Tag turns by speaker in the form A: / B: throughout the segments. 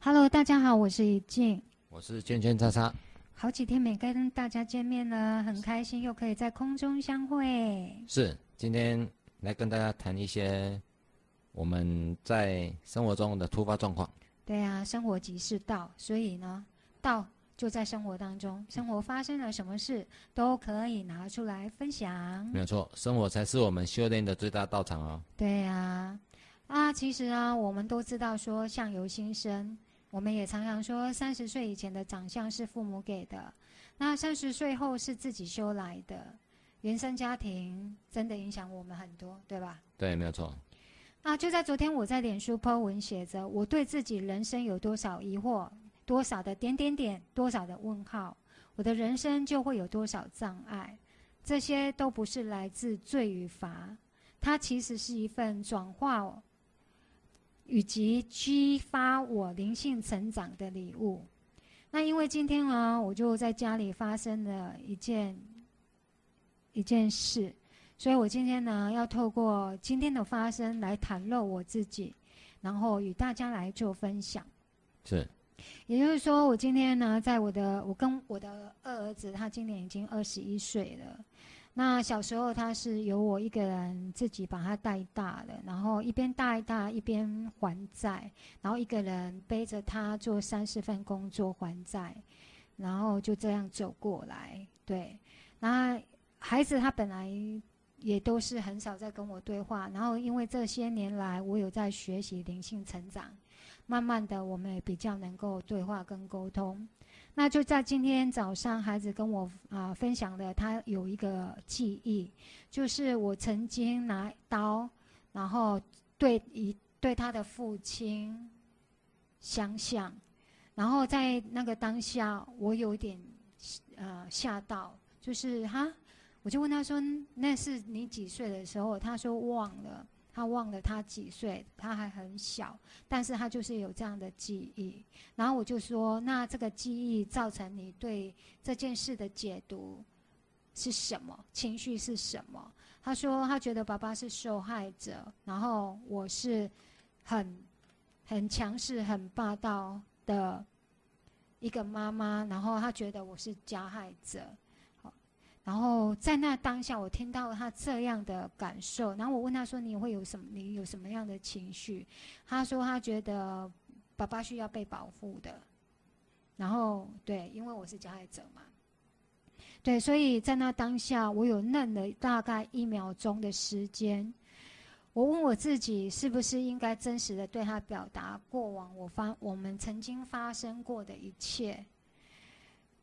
A: Hello，大家好，我是怡静。
B: 我是圈圈叉叉，
A: 好几天没跟大家见面了，很开心又可以在空中相会。
B: 是今天来跟大家谈一些我们在生活中的突发状况。
A: 对啊，生活即是道，所以呢，道就在生活当中，生活发生了什么事都可以拿出来分享。
B: 没有错，生活才是我们修炼的最大道场哦。
A: 对呀、啊，其实啊，我们都知道说相由心生，我们也常常说三十岁以前的长相是父母给的，那三十岁后是自己修来的。原生家庭真的影响我们很多，对吧？
B: 对，没有错。
A: 那，就在昨天，我在脸书 po 文写着，我对自己人生有多少疑惑，多少的点点点，多少的问号，我的人生就会有多少障碍。这些都不是来自罪与罚，它其实是一份转化以及激发我灵性成长的礼物。那因为今天啊，我就在家里发生了一件一件事，所以我今天呢，要透过今天的发生来袒露我自己，然后与大家来做分享。
B: 是
A: 也就是说，我今天呢，在我的我跟我的二儿子，他今年已经二十一岁了。那小时候他是由我一个人自己把他带大的，然后一边带大一边还债，然后一个人背着他做三四份工作还债，然后就这样走过来。对，那孩子他本来也都是很少在跟我对话，然后因为这些年来我有在学习灵性成长。慢慢的，我们也比较能够对话跟沟通。那就在今天早上，孩子跟我啊、分享的，他有一个记忆，就是我曾经拿刀，然后对一对他的父亲相向，然后在那个当下，我有点呃吓到，就是哈，我就问他说：“那是你几岁的时候？”他说忘了。他忘了他几岁，他还很小，但是他就是有这样的记忆。然后我就说，那这个记忆造成你对这件事的解读是什么？情绪是什么？他说他觉得爸爸是受害者，然后我是很很强势、很霸道的一个妈妈，然后他觉得我是加害者。然后在那当下，我听到他这样的感受，然后我问他说：“你会有什么？你有什么样的情绪？”他说：“他觉得爸爸需要被保护的。”然后对，因为我是加害者嘛，对，所以在那当下，我有愣了大概一秒钟的时间。我问我自己，是不是应该真实的对他表达过往我发我们曾经发生过的一切？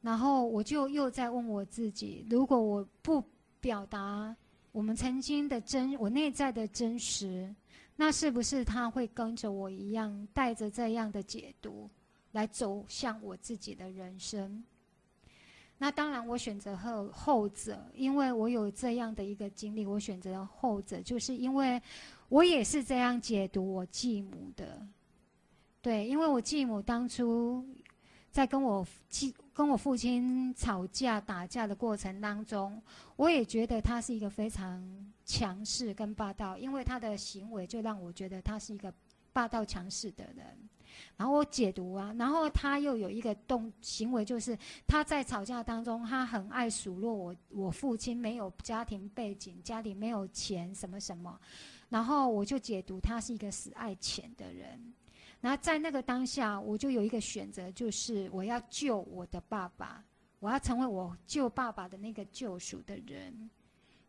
A: 然后我就又在问我自己：如果我不表达我们曾经的真，我内在的真实，那是不是他会跟着我一样，带着这样的解读来走向我自己的人生？那当然，我选择后后者，因为我有这样的一个经历，我选择后者，就是因为我也是这样解读我继母的。对，因为我继母当初在跟我继跟我父亲吵架打架的过程当中，我也觉得他是一个非常强势跟霸道，因为他的行为就让我觉得他是一个霸道强势的人。然后我解读啊，然后他又有一个动行为，就是他在吵架当中，他很爱数落我，我父亲没有家庭背景，家里没有钱，什么什么。然后我就解读他是一个死爱钱的人。然后在那个当下，我就有一个选择，就是我要救我的爸爸，我要成为我救爸爸的那个救赎的人。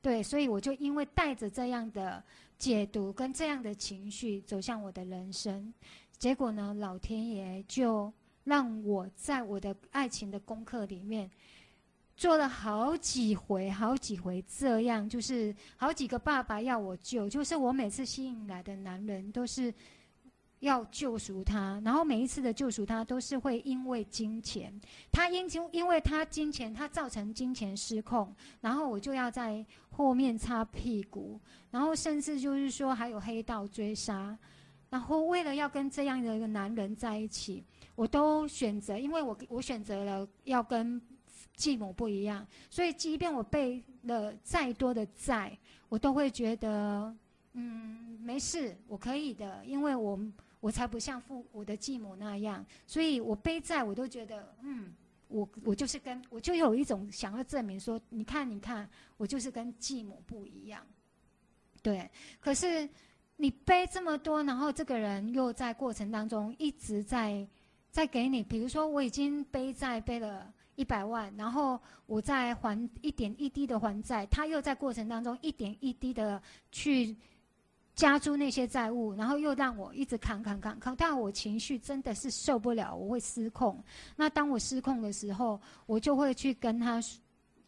A: 对，所以我就因为带着这样的解读跟这样的情绪走向我的人生。结果呢，老天爷就让我在我的爱情的功课里面做了好几回、好几回这样，就是好几个爸爸要我救，就是我每次吸引来的男人都是要救赎他，然后每一次的救赎他都是会因为金钱，他因金因为他金钱，他造成金钱失控，然后我就要在后面擦屁股，然后甚至就是说还有黑道追杀。然后为了要跟这样的一个男人在一起，我都选择，因为我我选择了要跟继母不一样，所以即便我背了再多的债，我都会觉得，嗯，没事，我可以的，因为我我才不像父我的继母那样，所以我背债我都觉得，嗯，我我就是跟我就有一种想要证明说，你看你看，我就是跟继母不一样，对。可是你背这么多，然后这个人又在过程当中一直在在给你，比如说我已经背债背了。一百万，然后我再还一点一滴的还债，他又在过程当中一点一滴的去加租那些债务，然后又让我一直扛扛扛扛，但我情绪真的是受不了，我会失控。那当我失控的时候，我就会去跟他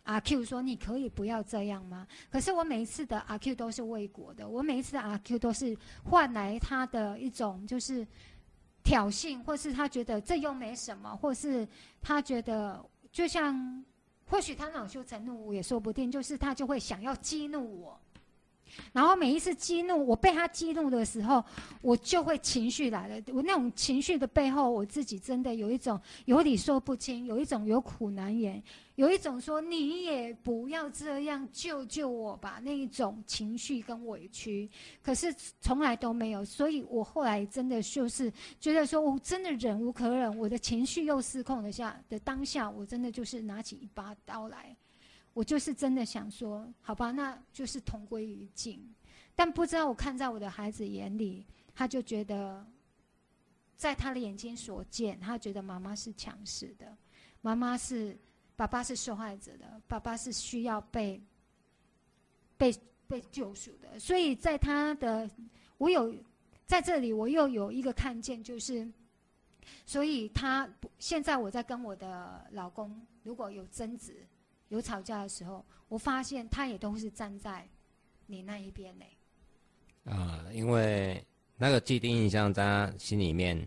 A: 阿 Q 说：“你可以不要这样吗？”可是我每一次的阿 Q 都是为国的，我每一次阿 Q 都是换来他的一种就是挑衅，或是他觉得这又没什么，或是他觉得。就像，或许他恼羞成怒也说不定，就是他就会想要激怒我。然后每一次激怒我被他激怒的时候，我就会情绪来了。我那种情绪的背后，我自己真的有一种有理说不清，有一种有苦难言，有一种说你也不要这样，救救我吧那一种情绪跟委屈。可是从来都没有，所以我后来真的就是觉得说我真的忍无可忍，我的情绪又失控了下的当下，我真的就是拿起一把刀来。我就是真的想说，好吧，那就是同归于尽。但不知道我看在我的孩子眼里，他就觉得，在他的眼睛所见，他觉得妈妈是强势的，妈妈是爸爸是受害者的，爸爸是需要被被被救赎的。所以在他的，我有在这里，我又有一个看见，就是，所以他现在我在跟我的老公如果有争执。有吵架的时候，我发现他也都是站在你那一边呢。
B: 啊，因为那个既定印象在他心里面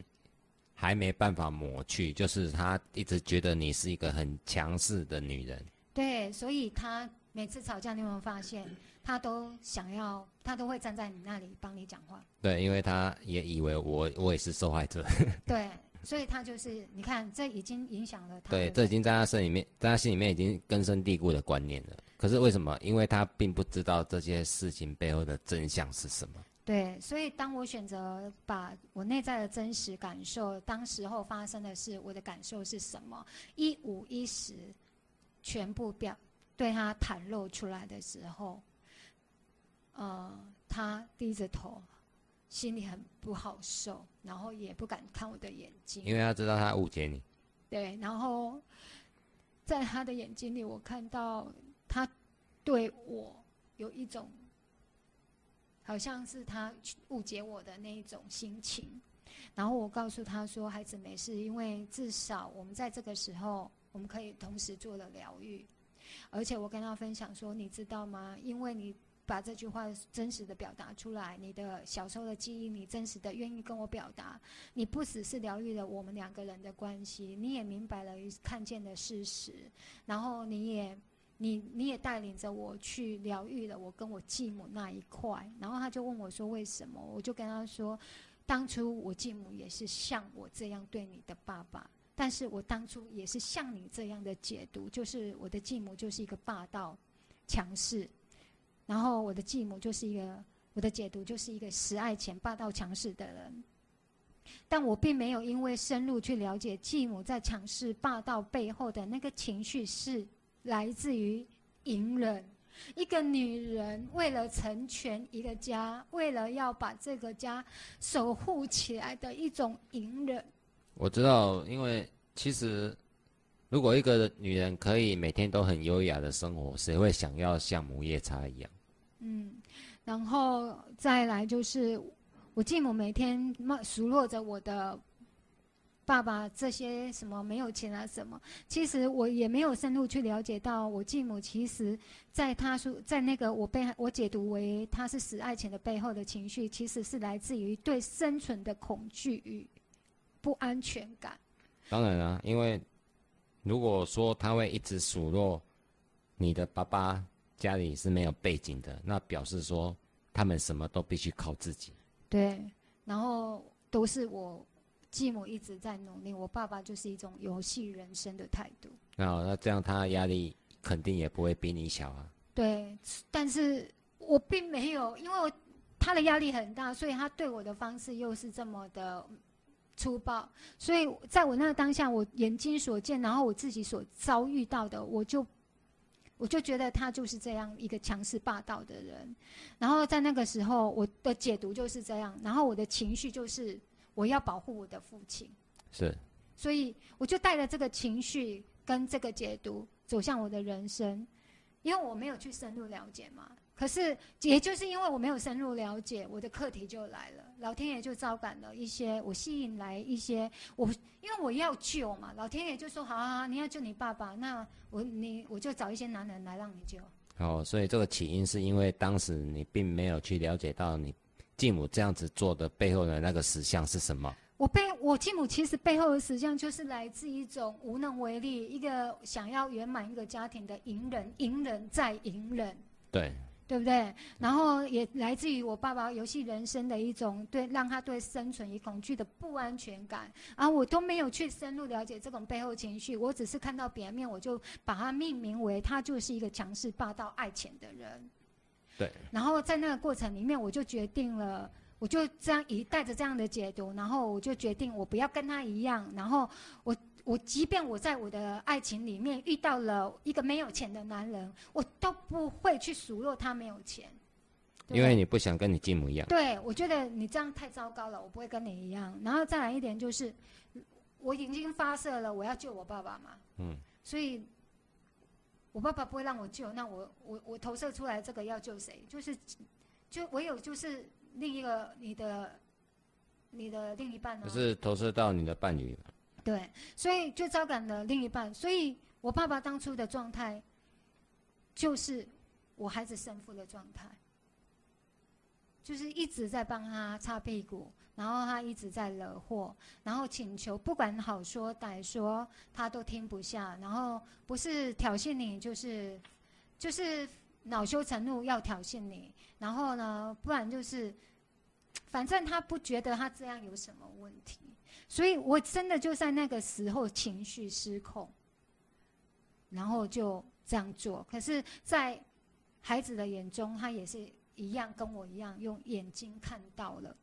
B: 还没办法抹去，就是他一直觉得你是一个很强势的女人。
A: 对，所以他每次吵架，你有没有发现，他都想要，他都会站在你那里帮你讲话。
B: 对，因为他也以为我我也是受害者。
A: 对。所以他就是，你看，这已经影响了他。
B: 对，这已经在他身里面，在他心里面已经根深蒂固的观念了。可是为什么？因为他并不知道这些事情背后的真相是什么。
A: 对，所以当我选择把我内在的真实感受，当时候发生的事，我的感受是什么，一五一十，全部表对他袒露出来的时候，呃，他低着头。心里很不好受，然后也不敢看我的眼睛，
B: 因为他知道他误解你。
A: 对，然后在他的眼睛里，我看到他对我有一种，好像是他误解我的那一种心情。然后我告诉他说：“孩子没事，因为至少我们在这个时候，我们可以同时做了疗愈。而且我跟他分享说，你知道吗？因为你。”把这句话真实的表达出来，你的小时候的记忆，你真实的愿意跟我表达，你不只是疗愈了我们两个人的关系，你也明白了看见的事实，然后你也，你你也带领着我去疗愈了我跟我继母那一块，然后他就问我说为什么，我就跟他说，当初我继母也是像我这样对你的爸爸，但是我当初也是像你这样的解读，就是我的继母就是一个霸道、强势。然后我的继母就是一个，我的解读就是一个十爱钱、霸道强势的人，但我并没有因为深入去了解继母在强势霸道背后的那个情绪是来自于隐忍。一个女人为了成全一个家，为了要把这个家守护起来的一种隐忍。
B: 我知道，因为其实。如果一个女人可以每天都很优雅的生活，谁会想要像母夜叉一样？
A: 嗯，然后再来就是我继母每天骂数落着我的爸爸这些什么没有钱啊什么，其实我也没有深入去了解到我继母其实在他说在那个我被我解读为他是死爱情的背后的情绪，其实是来自于对生存的恐惧与不安全感。
B: 当然啊，因为。如果说他会一直数落你的爸爸家里是没有背景的，那表示说他们什么都必须靠自己。
A: 对，然后都是我继母一直在努力，我爸爸就是一种游戏人生的态度。
B: 那那这样他压力肯定也不会比你小啊。
A: 对，但是我并没有，因为我他的压力很大，所以他对我的方式又是这么的粗暴。所以在我那个当下，我眼睛所见，然后我自己所遭遇到的，我就我就觉得他就是这样一个强势霸道的人。然后在那个时候，我的解读就是这样，然后我的情绪就是我要保护我的父亲。
B: 是。
A: 所以我就带着这个情绪跟这个解读走向我的人生，因为我没有去深入了解嘛。可是也就是因为我没有深入了解，我的课题就来了，老天爷就招感了一些我吸引来一些我，因为我要救嘛，老天爷就说好好好，你要救你爸爸，那我你我就找一些男人来让你救。
B: 哦，所以这个起因是因为当时你并没有去了解到你继母这样子做的背后的那个实相是什么。
A: 我背我继母其实背后的实际上就是来自一种无能为力，一个想要圆满一个家庭的隐忍，隐忍再隐忍，
B: 对，
A: 对不对？然后也来自于我爸爸游戏人生的一种对让他对生存与恐惧的不安全感，啊，我都没有去深入了解这种背后情绪，我只是看到表面，我就把它命名为他就是一个强势霸道爱钱的人，
B: 对。
A: 然后在那个过程里面，我就决定了。我就这样一带着这样的解读，然后我就决定我不要跟他一样。然后我我即便我在我的爱情里面遇到了一个没有钱的男人，我都不会去数落他没有钱，
B: 因为你不想跟你继母一样。
A: 对，我觉得你这样太糟糕了，我不会跟你一样。然后再来一点就是，我已经发射了，我要救我爸爸嘛。嗯。所以，我爸爸不会让我救，那我我我投射出来这个要救谁？就是，就唯有就是。另一个你的，你的另一半呢？
B: 是投射到你的伴侣。
A: 对，所以就招感了另一半。所以我爸爸当初的状态，就是我孩子生父的状态，就是一直在帮他擦屁股，然后他一直在惹祸，然后请求不管好说歹说，他都听不下，然后不是挑衅你，就是就是恼羞成怒要挑衅你，然后呢，不然就是。反正他不觉得他这样有什么问题，所以我真的就在那个时候情绪失控，然后就这样做。可是，在孩子的眼中，他也是一样跟我一样用眼睛看到了。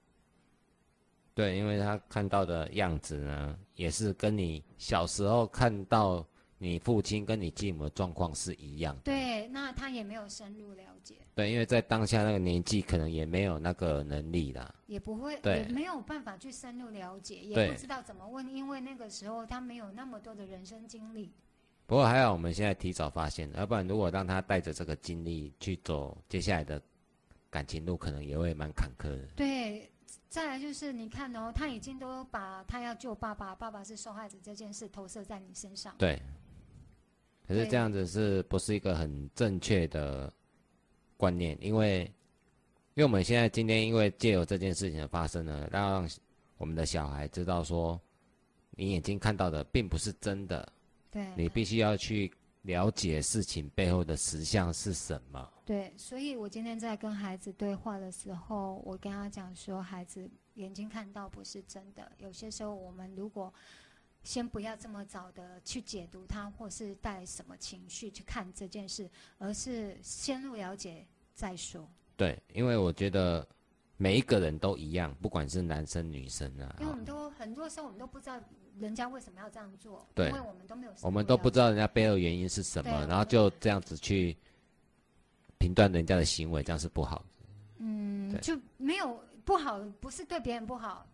B: 对，因为他看到的样子呢，也是跟你小时候看到。你父亲跟你继母的状况是一样，
A: 对，那他也没有深入了解，
B: 对，因为在当下那个年纪，可能也没有那个能力啦，
A: 也不会，也没有办法去深入了解，也不知道怎么问，因为那个时候他没有那么多的人生经历。
B: 不过还好，我们现在提早发现，要不然如果让他带着这个经历去走接下来的感情路，可能也会蛮坎坷的。
A: 对，再来就是你看哦，他已经都把他要救爸爸，爸爸是受害者这件事投射在你身上，
B: 对。可是这样子是不是一个很正确的观念？因为，因为我们现在今天因为借由这件事情的发生呢，让我们的小孩知道说，你眼睛看到的并不是真的。
A: 对。
B: 你必须要去了解事情背后的实相是什么。
A: 对，所以我今天在跟孩子对话的时候，我跟他讲说，孩子眼睛看到不是真的。有些时候，我们如果先不要这么早的去解读它，或是带什么情绪去看这件事，而是先入了解再说。
B: 对，因为我觉得每一个人都一样，不管是男生女生啊。
A: 因为我们都很多时候我们都不知道人家为什么要这样做，
B: 对，
A: 因为我们都没有。
B: 我们都不知道人家背后原因是什么，然后就这样子去评断人家的行为，这样是不好的。
A: 嗯，就没有不好，不是对别人不好。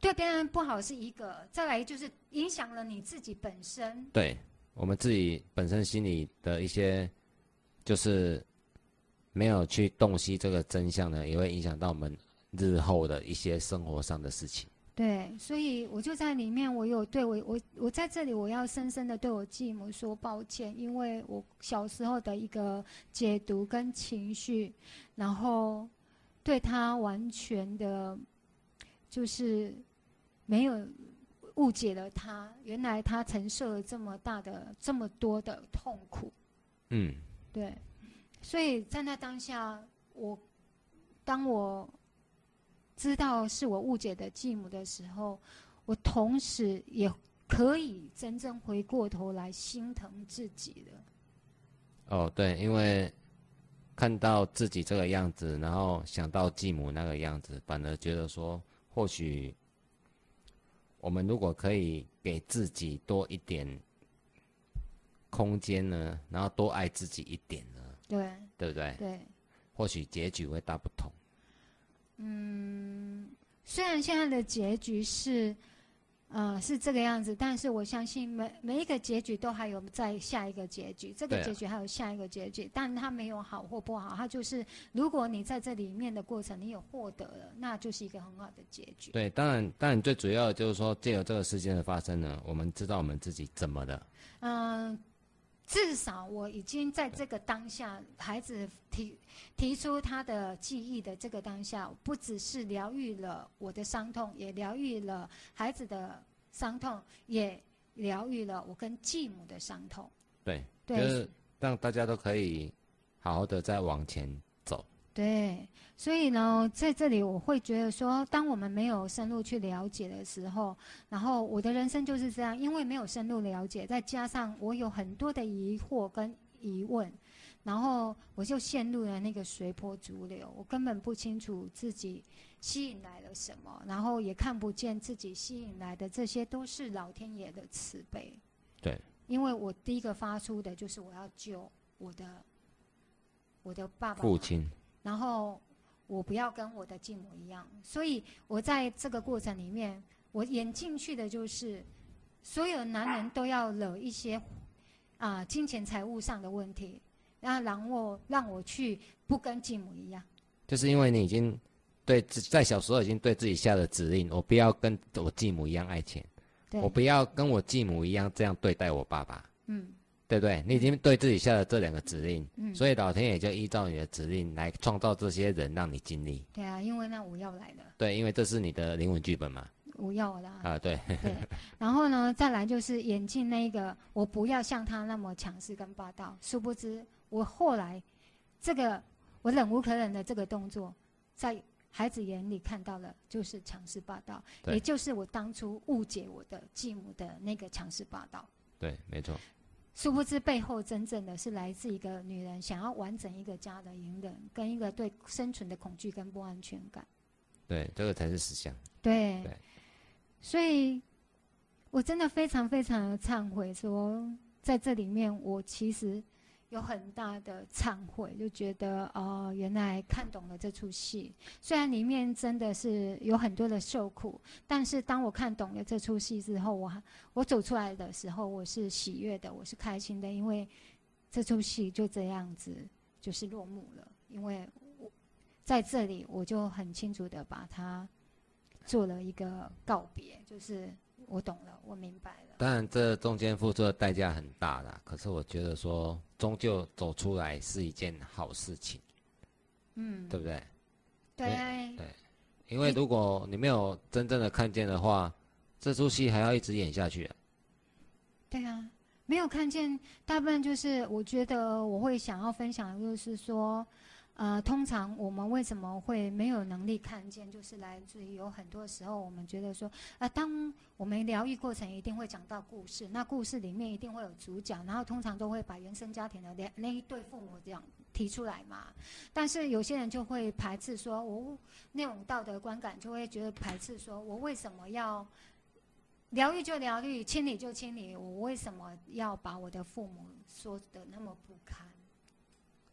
A: 对别人不好是一个，再来就是影响了你自己本身。
B: 对我们自己本身心里的一些，就是没有去洞悉这个真相呢，也会影响到我们日后的一些生活上的事情。
A: 对，所以我就在里面，我有对我我我在这里，我要深深的对我继母说抱歉，因为我小时候的一个解读跟情绪，然后对他完全的，就是。没有误解了他，原来他承受了这么大的、这么多的痛苦。
B: 嗯，
A: 对，所以在那当下，我当我知道是我误解的继母的时候，我同时也可以真正回过头来心疼自己的。
B: 哦，对，因为看到自己这个样子，然后想到继母那个样子，反而觉得说，或许我们如果可以给自己多一点空间呢，然后多爱自己一点呢，
A: 对
B: 对不对？
A: 对，
B: 或许结局会大不同。
A: 嗯，虽然现在的结局是，呃，是这个样子，但是我相信每每一个结局都还有在下一个结局，这个结局还有下一个结局，但它没有好或不好，它就是如果你在这里面的过程你有获得了，那就是一个很好的结局。
B: 对，当然，当然最主要的就是说，借由这个事件的发生呢，我们知道我们自己怎么的。
A: 嗯，至少我已经在这个当下，孩子提提出他的记忆的这个当下，不只是疗愈了我的伤痛，也疗愈了孩子的伤痛，也疗愈了我跟继母的伤痛。
B: 对，
A: 对
B: 就是让大家都可以好好的再往前走。
A: 对，所以呢，在这里我会觉得说，当我们没有深入去了解的时候，然后我的人生就是这样，因为没有深入了解，再加上我有很多的疑惑跟疑问，然后我就陷入了那个随波逐流，我根本不清楚自己吸引来了什么，然后也看不见自己吸引来的这些都是老天爷的慈悲。
B: 对，
A: 因为我第一个发出的就是我要救我的我的爸爸
B: 父亲，
A: 然后我不要跟我的继母一样，所以我在这个过程里面，我演进去的就是，所有男人都要惹一些啊、金钱财务上的问题，然后让我让我去不跟继母一样，
B: 就是因为你已经对在小时候已经对自己下了指令，我不要跟我继母一样爱钱，我，不要跟我继母一样这样对待我爸爸，
A: 嗯
B: 对不对？你已经对自己下了这两个指令，
A: 嗯，
B: 所以老天也就依照你的指令来创造这些人让你经历。
A: 对啊，因为那我要来了，
B: 对，因为这是你的灵魂剧本嘛。
A: 我要啦，
B: 啊，对，
A: 对，然后呢，再来就是眼镜那个，我不要像他那么强势跟霸道。殊不知，我后来这个我忍无可忍的这个动作，在孩子眼里看到了就是强势霸道，也就是我当初误解我的继母的那个强势霸道。
B: 对，没错，
A: 殊不知背后真正的是来自一个女人想要完整一个家的隐忍，跟一个对生存的恐惧跟不安全感。
B: 对，这个才是实相。
A: 对，
B: 对
A: 所以我真的非常非常的忏悔说在这里面我其实有很大的忏悔，就觉得哦，原来看懂了这出戏。虽然里面真的是有很多的受苦，但是当我看懂了这出戏之后，我我走出来的时候，我是喜悦的，我是开心的，因为这出戏就这样子就是落幕了。因为我在这里，我就很清楚的把它做了一个告别，就是我懂了，我明白了。
B: 当然，这中间付出的代价很大啦。可是我觉得说，终究走出来是一件好事情，
A: 嗯，
B: 对不对？
A: 对
B: 对因为如果你没有真正的看见的话，这出戏还要一直演下去、啊。
A: 对啊，没有看见，大部分就是我觉得我会想要分享，的就是说，呃，通常我们为什么会没有能力看见，就是来自于有很多时候我们觉得说，啊、当我们疗愈过程一定会讲到故事，那故事里面一定会有主角，然后通常都会把原生家庭的两那一对父母这样提出来嘛。但是有些人就会排斥说，我那种道德观感就会觉得排斥说，我为什么要？疗愈就疗愈，清理就清理，我为什么要把我的父母说的那么不堪？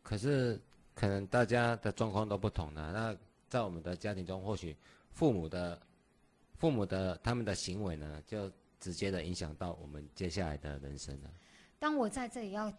B: 可是可能大家的状况都不同呢。那在我们的家庭中，或许父母的父母的他们的行为呢，就直接的影响到我们接下来的人生了。
A: 当我在这里要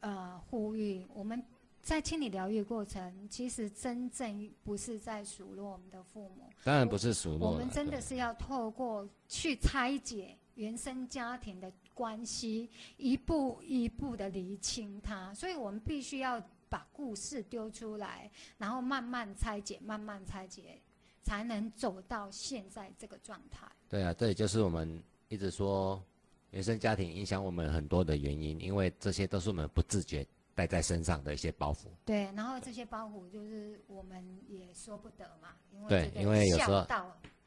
A: 呃呼吁，我们在清理疗愈过程，其实真正不是在数落我们的父母，
B: 当然不是数落了
A: 我们真的是要透过去拆解原生家庭的关系，一步一步的厘清它。所以我们必须要把故事丢出来，然后慢慢拆解，慢慢拆解，才能走到现在这个状态。
B: 对啊，这也就是我们一直说原生家庭影响我们很多的原因，因为这些都是我们不自觉带在身上的一些包袱。
A: 对，然后这些包袱就是我们也说不得嘛，因为
B: 对因为有时候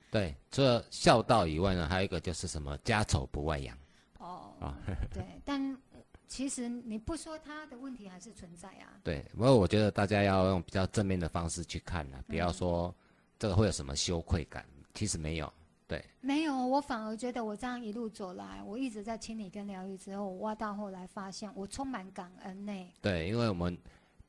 B: 对，除了孝道以外呢，还有一个就是什么家丑不外扬。
A: 哦，
B: 啊
A: 对，但其实你不说他的问题还是存在啊。
B: 对，不过我觉得大家要用比较正面的方式去看呢，不要说这个会有什么羞愧感，其实没有。对，
A: 没有，我反而觉得我这样一路走来，我一直在清理跟疗愈之后，我挖到后来发现，我充满感恩呢。
B: 对，因为我们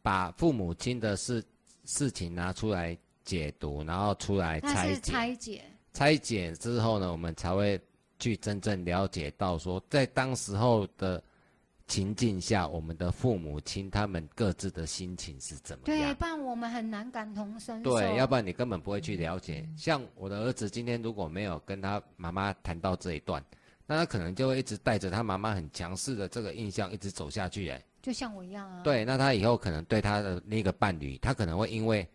B: 把父母亲的事事情拿出来解读，然后出来拆解，
A: 拆解，
B: 拆解之后呢，我们才会去真正了解到说，在当时候的。情境下，我们的父母亲他们各自的心情是怎么样？
A: 对，不然我们很难感同身受。
B: 对，要不然你根本不会去了解。像我的儿子今天如果没有跟他妈妈谈到这一段，那他可能就会一直带着他妈妈很强势的这个印象一直走下去。哎，
A: 就像我一样啊。
B: 对，那他以后可能对他的那个伴侣，他可能会因为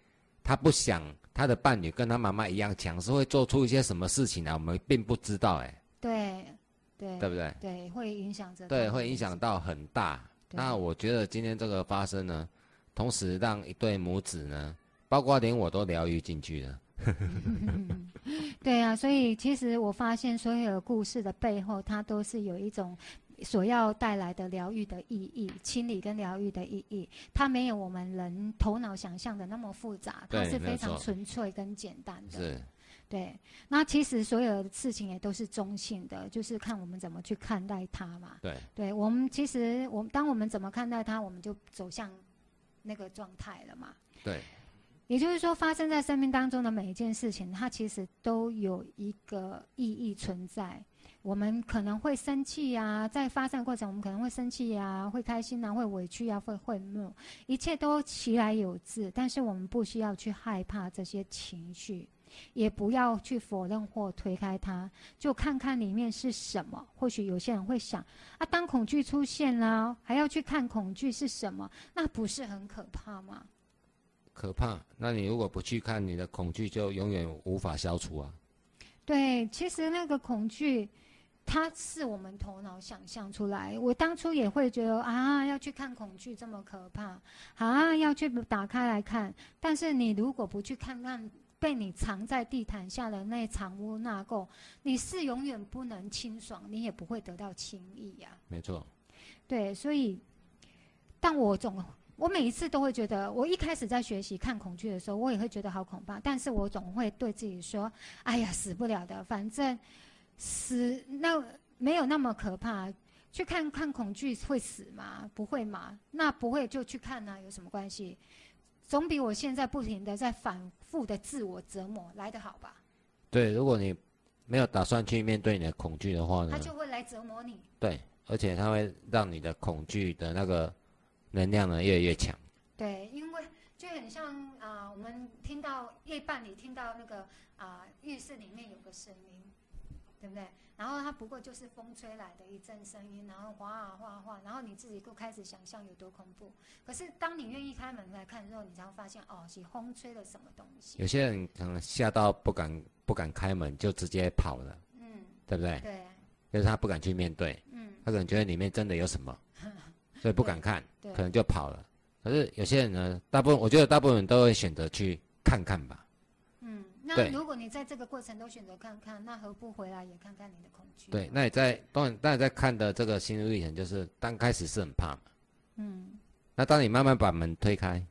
B: 他不想他的伴侣跟他妈妈一样强势，会做出一些什么事情来，我们并不知道。哎，
A: 对。对，
B: 对不对？
A: 对，会影响着。
B: 对，会影响到很大。那我觉得今天这个发生呢，同时让一对母子呢，包括连我都疗愈进去了。
A: 对啊，所以其实我发现所有的故事的背后，它都是有一种所要带来的疗愈的意义、清理跟疗愈的意义。它没有我们人头脑想象的那么复杂，它是非常纯粹跟简单的。
B: 是。
A: 对，那其实所有的事情也都是中性的，就是看我们怎么去看待它嘛。
B: 对，
A: 对我们其实我当我们怎么看待它，我们就走向那个状态了嘛。
B: 对，
A: 也就是说，发生在生命当中的每一件事情，它其实都有一个意义存在。我们可能会生气呀，在发生过程，我们可能会生气呀，会开心啊，会委屈啊，会愤怒，一切都其来有自。但是我们不需要去害怕这些情绪。也不要去否认或推开它，就看看里面是什么。或许有些人会想：啊，当恐惧出现了，还要去看恐惧是什么？那不是很可怕吗？
B: 可怕。那你如果不去看，你的恐惧就永远无法消除啊。
A: 对，其实那个恐惧，它是我们头脑想象出来。我当初也会觉得啊，要去看恐惧这么可怕，啊，要去打开来看。但是你如果不去看看，被你藏在地毯下的那藏污纳垢，你是永远不能清爽，你也不会得到清意呀。
B: 没错，
A: 对，所以，但我总，我每一次都会觉得，我一开始在学习看恐惧的时候，我也会觉得好恐怕，但是我总会对自己说：“哎呀，死不了的，反正死那没有那么可怕，去看看恐惧会死吗？不会嘛？那不会就去看呢，有什么关系？”总比我现在不停的在反复的自我折磨来得好吧？
B: 对，如果你没有打算去面对你的恐惧的话呢？
A: 他就会来折磨你。
B: 对，而且他会让你的恐惧的那个能量呢越来越强。
A: 对，因为就很像啊，我们听到夜半里听到那个啊浴室里面有个声音，对不对？然后它不过就是风吹来的一阵声音，然后哗啊哗哗，然后你自己就开始想象有多恐怖。可是当你愿意开门来看的时候，你才会发现哦，是风吹了什么东西。
B: 有些人可能吓到不敢不敢开门，就直接跑了。嗯，对不对？
A: 对。
B: 就是他不敢去面对。嗯。他可能觉得里面真的有什么，所以不敢看，可能就跑了。可是有些人呢，大部分我觉得大部分人都会选择去看看吧。
A: 那如果你在这个过程都选择看看，那何不回来也看看你的恐惧？
B: 对，那你在当然，当你在看的这个心路历程，就是刚开始是很怕嘛。嗯。那当你慢慢把门推开，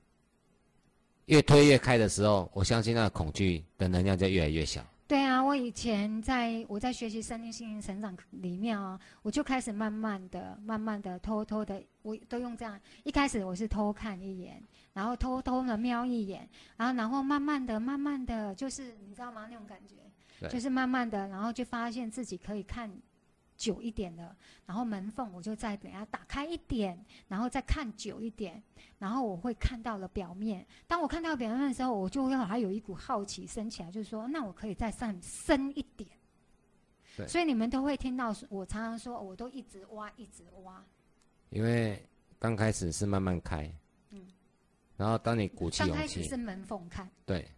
B: 越推越开的时候，我相信那个恐惧的能量就越来越小。
A: 对啊，我以前在我在学习生命心灵成长里面啊，我就开始慢慢的、慢慢的、偷偷的，我都用这样。一开始我是偷看一眼。然后偷偷的瞄一眼，然后然后慢慢的、慢慢的就是你知道吗？那种感觉，就是慢慢的，然后就发现自己可以看久一点的，然后门缝我就再等下打开一点，然后再看久一点，然后我会看到了表面。当我看到表面的时候，我就会还有一股好奇升起来，就是说，那我可以再上深一点。所以你们都会听到我常常说，我都一直挖，一直挖。
B: 因为刚开始是慢慢开。嗯。然后当你鼓起勇气，
A: 是门缝看，
B: 对，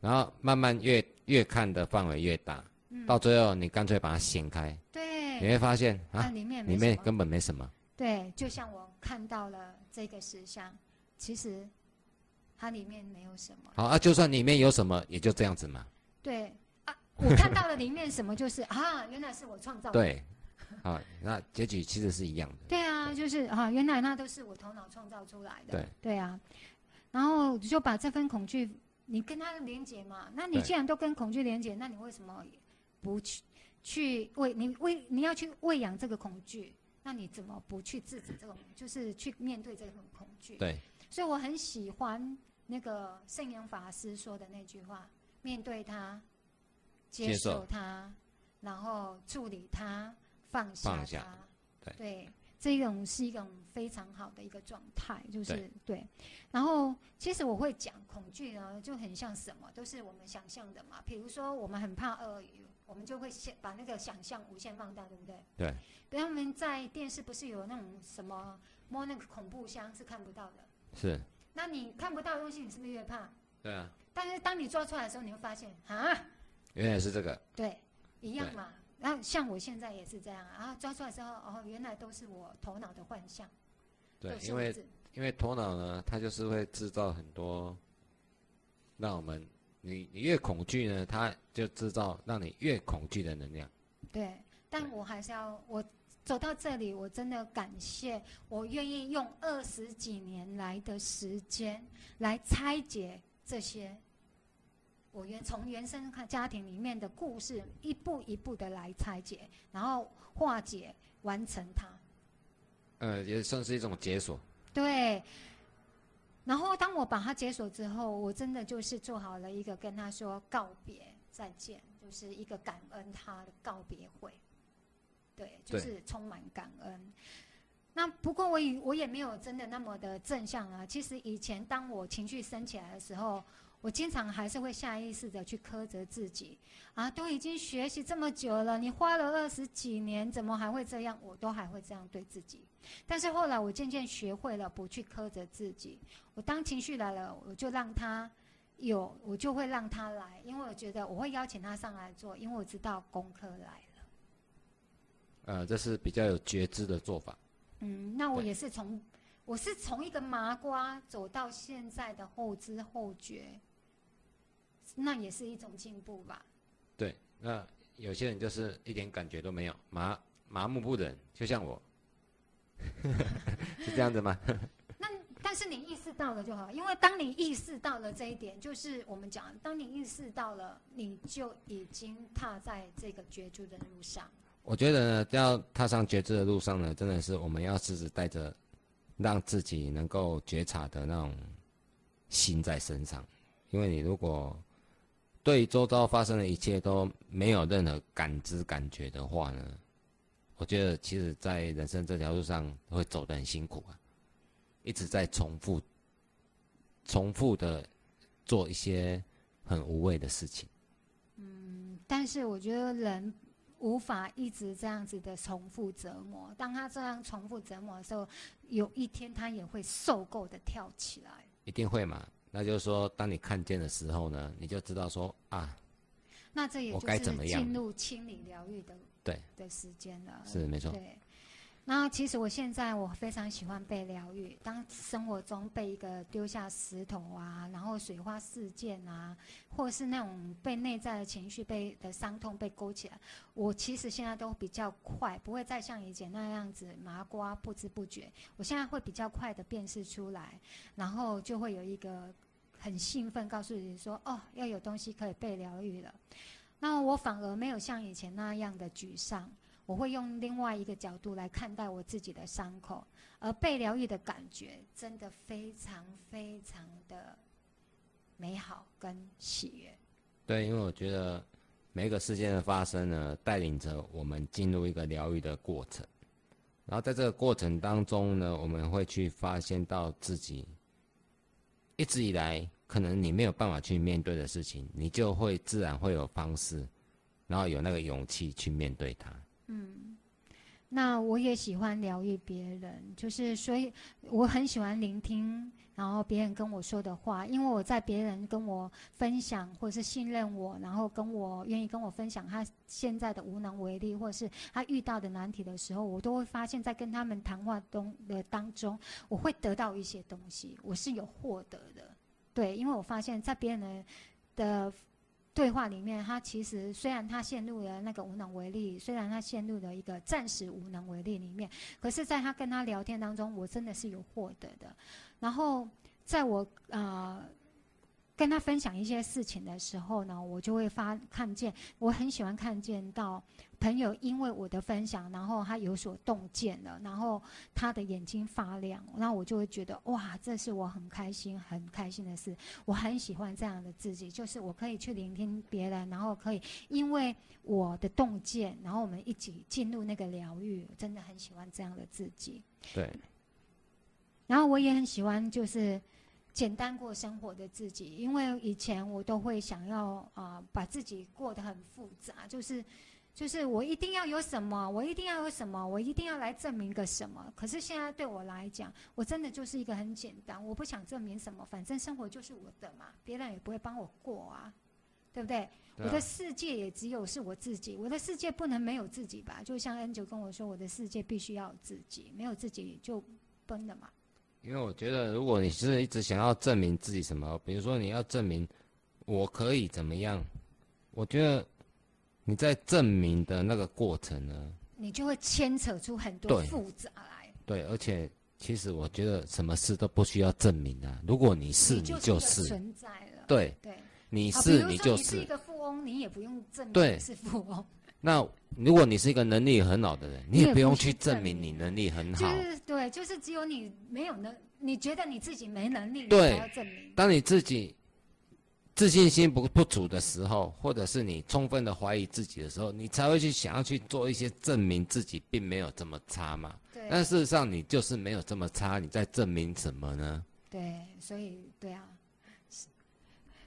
B: 然后慢慢越越看的范围越大，到最后你干脆把它掀开，
A: 对，
B: 你会发现啊，
A: 里面
B: 里面根本没什么。
A: 对，就像我看到了这个石像，其实它里面没有什么。
B: 好啊，就算里面有什么，也就这样子嘛。
A: 对啊，我看到了里面什么，就是 啊，原来是我创造的。
B: 对，啊，那结局其实是一样的。
A: 对啊，就是啊，原来那都是我头脑创造出来的。
B: 对
A: 对啊，然后就把这份恐惧，你跟他连接嘛。那你既然都跟恐惧连接，那你为什么不去去喂你喂你要去喂养这个恐惧？那你怎么不去制止这种，就是去面对这种恐惧？
B: 对，
A: 所以我很喜欢那个圣严法师说的那句话：面对它，接
B: 接受
A: 受它，然后处理它，放下
B: 放下
A: 它。
B: 对
A: 这种是一种非常好的一个状态，就是
B: 对
A: 对。然后其实我会讲恐惧呢，就很像什么，都是我们想象的嘛。比如说我们很怕鳄鱼，我们就会先把那个想象无限放大，对不对？
B: 对。
A: 比如他们在电视不是有那种什么摸那个恐怖箱是看不到的，
B: 是，
A: 那你看不到的东西，你是不是越怕？
B: 对啊，
A: 但是当你抓出来的时候，你会发现啊，
B: 原来是这个，
A: 对，一样嘛。然后像我现在也是这样啊，抓出来之后，哦，原来都是我头脑的幻象。
B: 对因为因为头脑呢，它就是会制造很多，让我们你你越恐惧呢，它就制造让你越恐惧的能量。
A: 对，但我还是要我走到这里，我真的感谢我愿意用二十几年来的时间来拆解这些我原从原生家庭里面的故事，一步一步的来拆解，然后化解，完成它。
B: 呃，也算是一种解锁。
A: 对。然后当我把它解锁之后，我真的就是做好了一个跟他说告别再见，就是一个感恩他的告别会。对，就是充满感恩。那不过我也我也没有真的那么的正向啊。其实以前当我情绪升起来的时候，我经常还是会下意识的去苛责自己啊，都已经学习这么久了，你花了二十几年，怎么还会这样？我都还会这样对自己。但是后来我渐渐学会了不去苛责自己，我当情绪来了，我就让他有，我就会让他来，因为我觉得我会邀请他上来做，因为我知道功课来了。
B: 呃，这是比较有觉知的做法。
A: 嗯，那我也是从，我是从一个麻瓜走到现在的后知后觉，那也是一种进步吧。
B: 对，那有些人就是一点感觉都没有，麻麻木不仁，就像我，是这样子吗？
A: 那但是你意识到了就好，因为当你意识到了这一点，就是我们讲，当你意识到了，你就已经踏在这个觉知的路上。
B: 我觉得呢，要踏上觉知的路上呢，真的是我们要时时带着让自己能够觉察的那种心在身上，因为你如果对周遭发生的一切都没有任何感知感觉的话呢，我觉得其实，在人生这条路上会走得很辛苦啊，一直在重复、重复的做一些很无谓的事情。
A: 嗯但是我觉得人无法一直这样子的重复折磨。当他这样重复折磨的时候，有一天他也会受够的跳起来。
B: 一定会嘛？那就是说，当你看见的时候呢，你就知道说啊，
A: 那这也
B: 我
A: 就是进入清理疗愈的
B: 对
A: 的时间了。
B: 是没错
A: 对。那其实我现在我非常喜欢被疗愈。当生活中被一个丢下石头啊，然后水花事件啊，或是那种被内在的情绪被的伤痛被勾起来，我其实现在都比较快，不会再像以前那样子麻瓜不知不觉。我现在会比较快的辨识出来，然后就会有一个很兴奋，告诉你说：“哦，要有东西可以被疗愈了。”那我反而没有像以前那样的沮丧。我会用另外一个角度来看待我自己的伤口，而被疗愈的感觉真的非常非常的美好跟喜悦。
B: 对，因为我觉得每一个事件的发生呢，带领着我们进入一个疗愈的过程，然后在这个过程当中呢，我们会去发现到自己一直以来可能你没有办法去面对的事情，你就会自然会有方式，然后有那个勇气去面对它。
A: 嗯那我也喜欢疗愈别人，就是所以我很喜欢聆听，然后别人跟我说的话，因为我在别人跟我分享或者是信任我，然后跟我愿意跟我分享他现在的无能为力，或者是他遇到的难题的时候，我都会发现，在跟他们谈话中的当中，我会得到一些东西，我是有获得的。对，因为我发现，在别人的对话里面，他其实虽然他陷入了那个无能为力，虽然他陷入了一个暂时无能为力里面，可是在他跟他聊天当中，我真的是有获得的。然后在我啊。跟他分享一些事情的时候呢，我就会发看见，我很喜欢看见到朋友因为我的分享，然后他有所洞见了，然后他的眼睛发亮，那我就会觉得哇，这是我很开心、很开心的事。我很喜欢这样的自己，就是我可以去聆听别人，然后可以因为我的洞见，然后我们一起进入那个疗愈，真的很喜欢这样的自己。
B: 对。
A: 然后我也很喜欢，就是。简单过生活的自己，因为以前我都会想要啊，把自己过得很复杂，就是，就是我一定要有什么，我一定要有什么，我一定要来证明个什么。可是现在对我来讲，我真的就是一个很简单，我不想证明什么，反正生活就是我的嘛，别人也不会帮我过啊，对不对？我的世界也只有是我自己，我的世界不能没有自己吧？就像 N 九跟我说，我的世界必须要有自己，没有自己就崩了嘛。
B: 因为我觉得，如果你是一直想要证明自己什么，比如说你要证明我可以怎么样，我觉得你在证明的那个过程呢，
A: 你就会牵扯出很多复杂来。
B: 对，而且其实我觉得什么事都不需要证明啊，如果你是，你就是
A: 存在了。
B: 对
A: 对，
B: 你是
A: 你
B: 就是。你
A: 是一个富翁，你也不用证明是富翁。
B: 那如果你是一个能力很好的人，
A: 你
B: 也不用去证明你能力很好。
A: 就是对，就是只有你没有能，你觉得你自己没能力，
B: 对，
A: 要证明。
B: 当你自己自信心不不足的时候，或者是你充分的怀疑自己的时候，你才会去想要去做一些证明自己并没有这么差嘛。
A: 对。
B: 但事实上，你就是没有这么差，你在证明什么呢？
A: 对，所以对啊。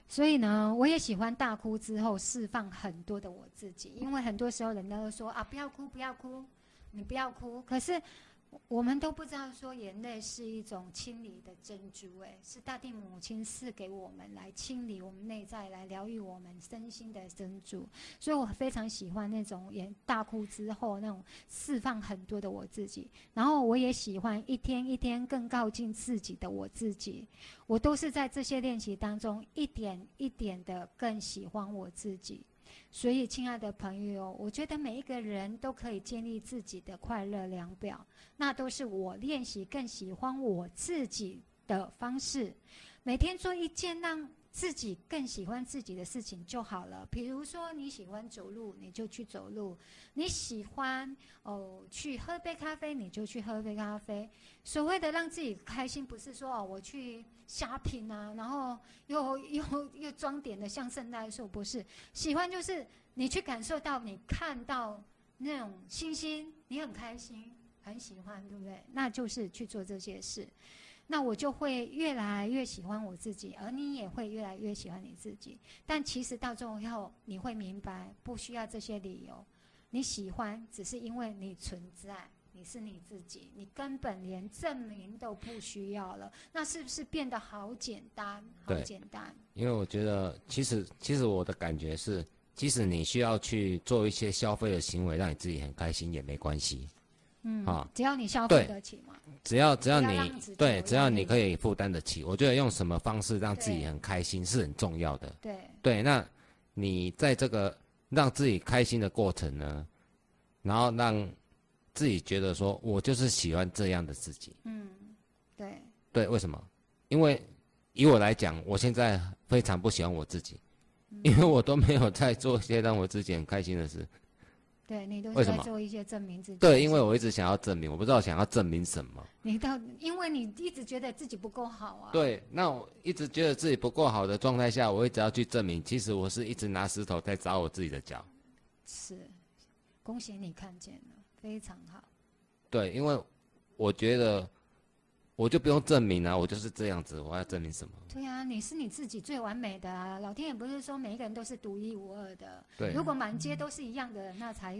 A: 所以呢，我也喜欢大哭之后释放很多的我自己，因为很多时候人家都说啊，不要哭，不要哭，你不要哭。可是。我们都不知道说眼泪是一种清理的珍珠，哎，是大地母亲赐给我们来清理我们内在、来疗愈我们身心的珍珠。所以我非常喜欢那种眼大哭之后那种释放很多的我自己，然后我也喜欢一天一天更靠近自己的我自己。我都是在这些练习当中一点一点的更喜欢我自己。所以，亲爱的朋友，我觉得每一个人都可以建立自己的快乐量表，那都是我练习更喜欢我自己的方式。每天做一件让。自己更喜欢自己的事情就好了。比如说你喜欢走路，你就去走路；你喜欢哦去喝杯咖啡，你就去喝杯咖啡。所谓的让自己开心，不是说哦我去瞎拼啊，然后又又又装点的像圣诞树，不是。喜欢就是你去感受到，你看到那种星星，你很开心，很喜欢，对不对？那就是去做这些事。那我就会越来越喜欢我自己，而你也会越来越喜欢你自己。但其实到最后，你会明白，不需要这些理由。你喜欢，只是因为你存在，你是你自己，你根本连证明都不需要了。那是不是变得好简单？好简单。
B: 因为我觉得，其实其实我的感觉是，即使你需要去做一些消费的行为，让你自己很开心也没关系。
A: 嗯，啊，只要你消费得起嘛。
B: 只要只要你对，只要你可以负担得起，我觉得用什么方式让自己很开心是很重要的。
A: 对
B: 对，那你在这个让自己开心的过程呢，然后让自己觉得说我就是喜欢这样的自己。
A: 嗯，对
B: 对，为什么？因为以我来讲，我现在非常不喜欢我自己，因为我都没有在做一些让我自己很开心的事。
A: 对你都在做一些证明自己。
B: 对，因为我一直想要证明，我不知道想要证明什么。
A: 你到，因为你一直觉得自己不够好啊。
B: 对，那我一直觉得自己不够好的状态下，我一直要去证明，其实我是一直拿石头在砸我自己的脚。
A: 是，恭喜你看见了，非常好。
B: 对，因为我觉得。我就不用证明啊，我就是这样子，我要证明什么？
A: 对啊，你是你自己最完美的啊！老天也不是说每一个人都是独一无二的。
B: 对。
A: 如果满街都是一样的，那才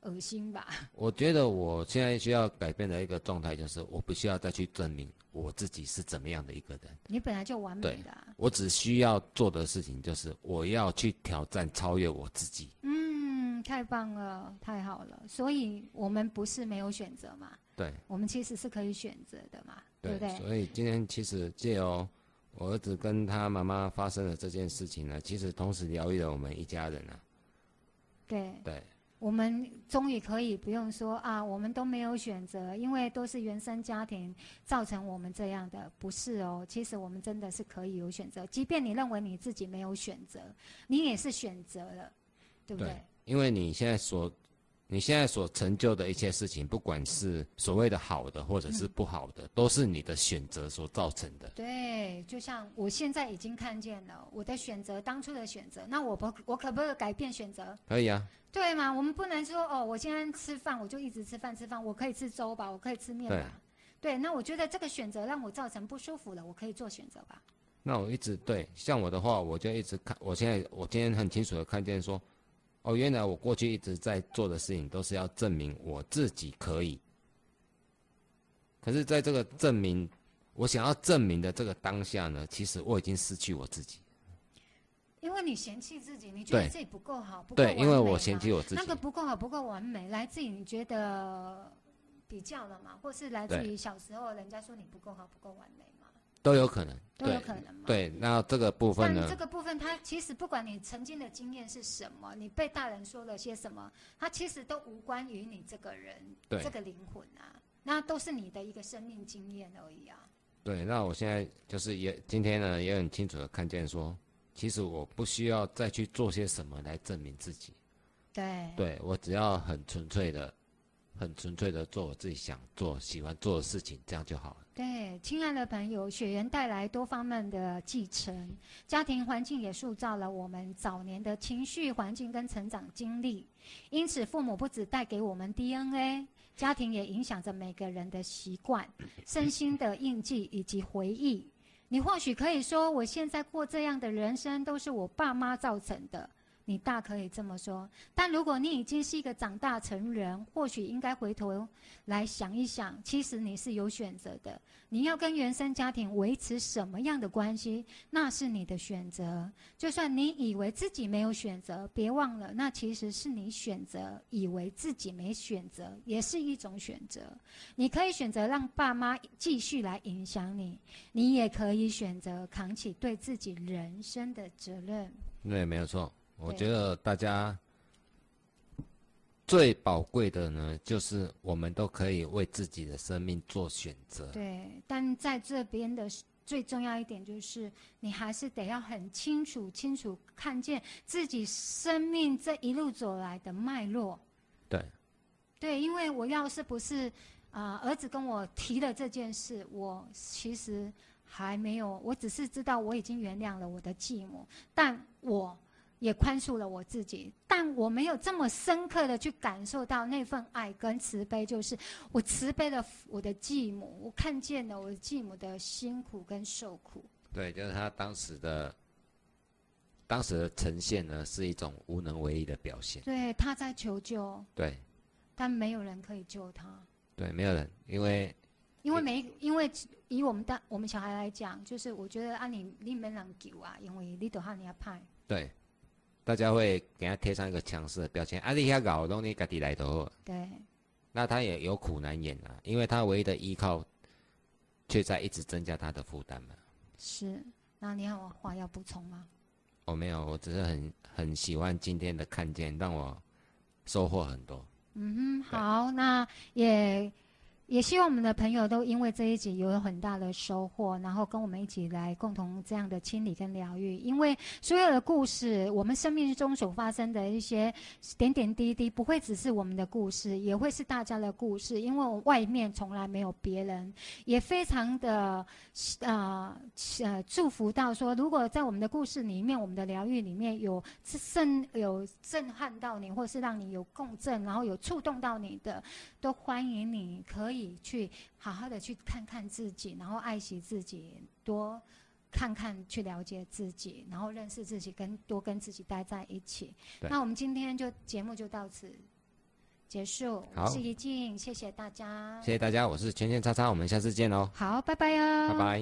A: 恶心吧？
B: 我觉得我现在需要改变的一个状态就是，我不需要再去证明我自己是怎么样的一个人。
A: 你本来就完美的。
B: 我只需要做的事情就是，我要去挑战、超越我自己。
A: 嗯，太棒了，太好了。所以我们不是没有选择嘛？
B: 对，
A: 我们其实是可以选择的嘛，对不对？
B: 所以今天其实借由我儿子跟他妈妈发生了这件事情呢，其实同时疗愈了我们一家人啊。
A: 对，
B: 对，
A: 我们终于可以不用说啊，我们都没有选择，因为都是原生家庭造成我们这样的，不是哦。其实我们真的是可以有选择，即便你认为你自己没有选择，你也是选择了，对不对？
B: 因为你现在所你现在所成就的一切事情，不管是所谓的好的或者是不好的，都是你的选择所造成的。
A: 对，就像我现在已经看见了我的选择，当初的选择，那我不，我可不可以改变选择？
B: 可以啊。
A: 对吗？我们不能说哦，我今天吃饭我就一直吃饭吃饭，我可以吃粥吧，我可以吃面吧。对，那我觉得这个选择让我造成不舒服了，我可以做选择吧。
B: 那我一直对，像我的话，我就一直看，我现在我今天很清楚的看见说。哦，原来我过去一直在做的事情都是要证明我自己可以。可是，在这个证明我想要证明的这个当下呢，其实我已经失去我自己。
A: 因为你嫌弃自己，你觉得自己不够好，不
B: 够对，因为我嫌弃我自己。
A: 那个不够好，不够完美，来自于你觉得比较了嘛，或是来自于小时候人家说你不够好，不够完美。
B: 都有可能，
A: 都有可能嘛？
B: 对，那这个部分呢？
A: 这个部分，它其实不管你曾经的经验是什么，你被大人说了些什么，它其实都无关于你这个人，这个灵魂啊，那都是你的一个生命经验而已啊。
B: 对，那我现在就是也今天呢，也很清楚的看见说，其实我不需要再去做些什么来证明自己。
A: 对，
B: 对我只要很纯粹的。很纯粹的做我自己想做、喜欢做的事情，这样就好了。
A: 对，亲爱的朋友，血缘带来多方面的继承，家庭环境也塑造了我们早年的情绪环境跟成长经历。因此，父母不只带给我们 DNA，家庭也影响着每个人的习惯、身心的印记以及回忆。你或许可以说，我现在过这样的人生，都是我爸妈造成的。你大可以这么说，但如果你已经是一个长大成人，或许应该回头来想一想，其实你是有选择的。你要跟原生家庭维持什么样的关系，那是你的选择。就算你以为自己没有选择，别忘了，那其实是你选择以为自己没选择，也是一种选择。你可以选择让爸妈继续来影响你，你也可以选择扛起对自己人生的责任。
B: 对，没有错。我觉得大家最宝贵的呢，就是我们都可以为自己的生命做选择。
A: 对，但在这边的最重要一点就是，你还是得要很清楚、清楚看见自己生命这一路走来的脉络。
B: 对，
A: 对，因为我要是不是啊，儿子跟我提了这件事，我其实还没有，我只是知道我已经原谅了我的继母，但我。也宽恕了我自己，但我没有这么深刻的去感受到那份爱跟慈悲，就是我慈悲了我的继母，我看见了我的继母的辛苦跟受苦。
B: 对，就是他当时的，当时的呈现呢，是一种无能为力的表现。
A: 对，他在求救。
B: 对。
A: 但没有人可以救他。
B: 对，没有人，因为
A: 因为没因为以我们大我们小孩来讲，就是我觉得啊，你你没人救啊，因为你都喊你要派。
B: 对。大家会给他贴上一个强势的标签，啊，你遐搞东西，家己来都好。
A: 对。
B: 那他也有苦难言啊，因为他唯一的依靠，却在一直增加他的负担嘛。
A: 是，那你有话要补充吗？
B: 我没有，我只是很很喜欢今天的看见，让我收获很多。
A: 嗯哼，好，那也。也希望我们的朋友都因为这一集有很大的收获，然后跟我们一起来共同这样的清理跟疗愈。因为所有的故事，我们生命中所发生的一些点点滴滴，不会只是我们的故事，也会是大家的故事。因为外面从来没有别人，也非常的啊呃祝福到说，如果在我们的故事里面，我们的疗愈里面有震有震撼到你，或是让你有共振，然后有触动到你的，都欢迎你可以。去好好的去看看自己，然后爱惜自己，多看看去了解自己，然后认识自己，跟多跟自己待在一起。那我们今天就节目就到此结束。
B: 好，
A: 是一静，谢谢大家。
B: 谢谢大家，我是圈圈叉叉，我们下次见哦。
A: 好，拜拜哦。
B: 拜拜。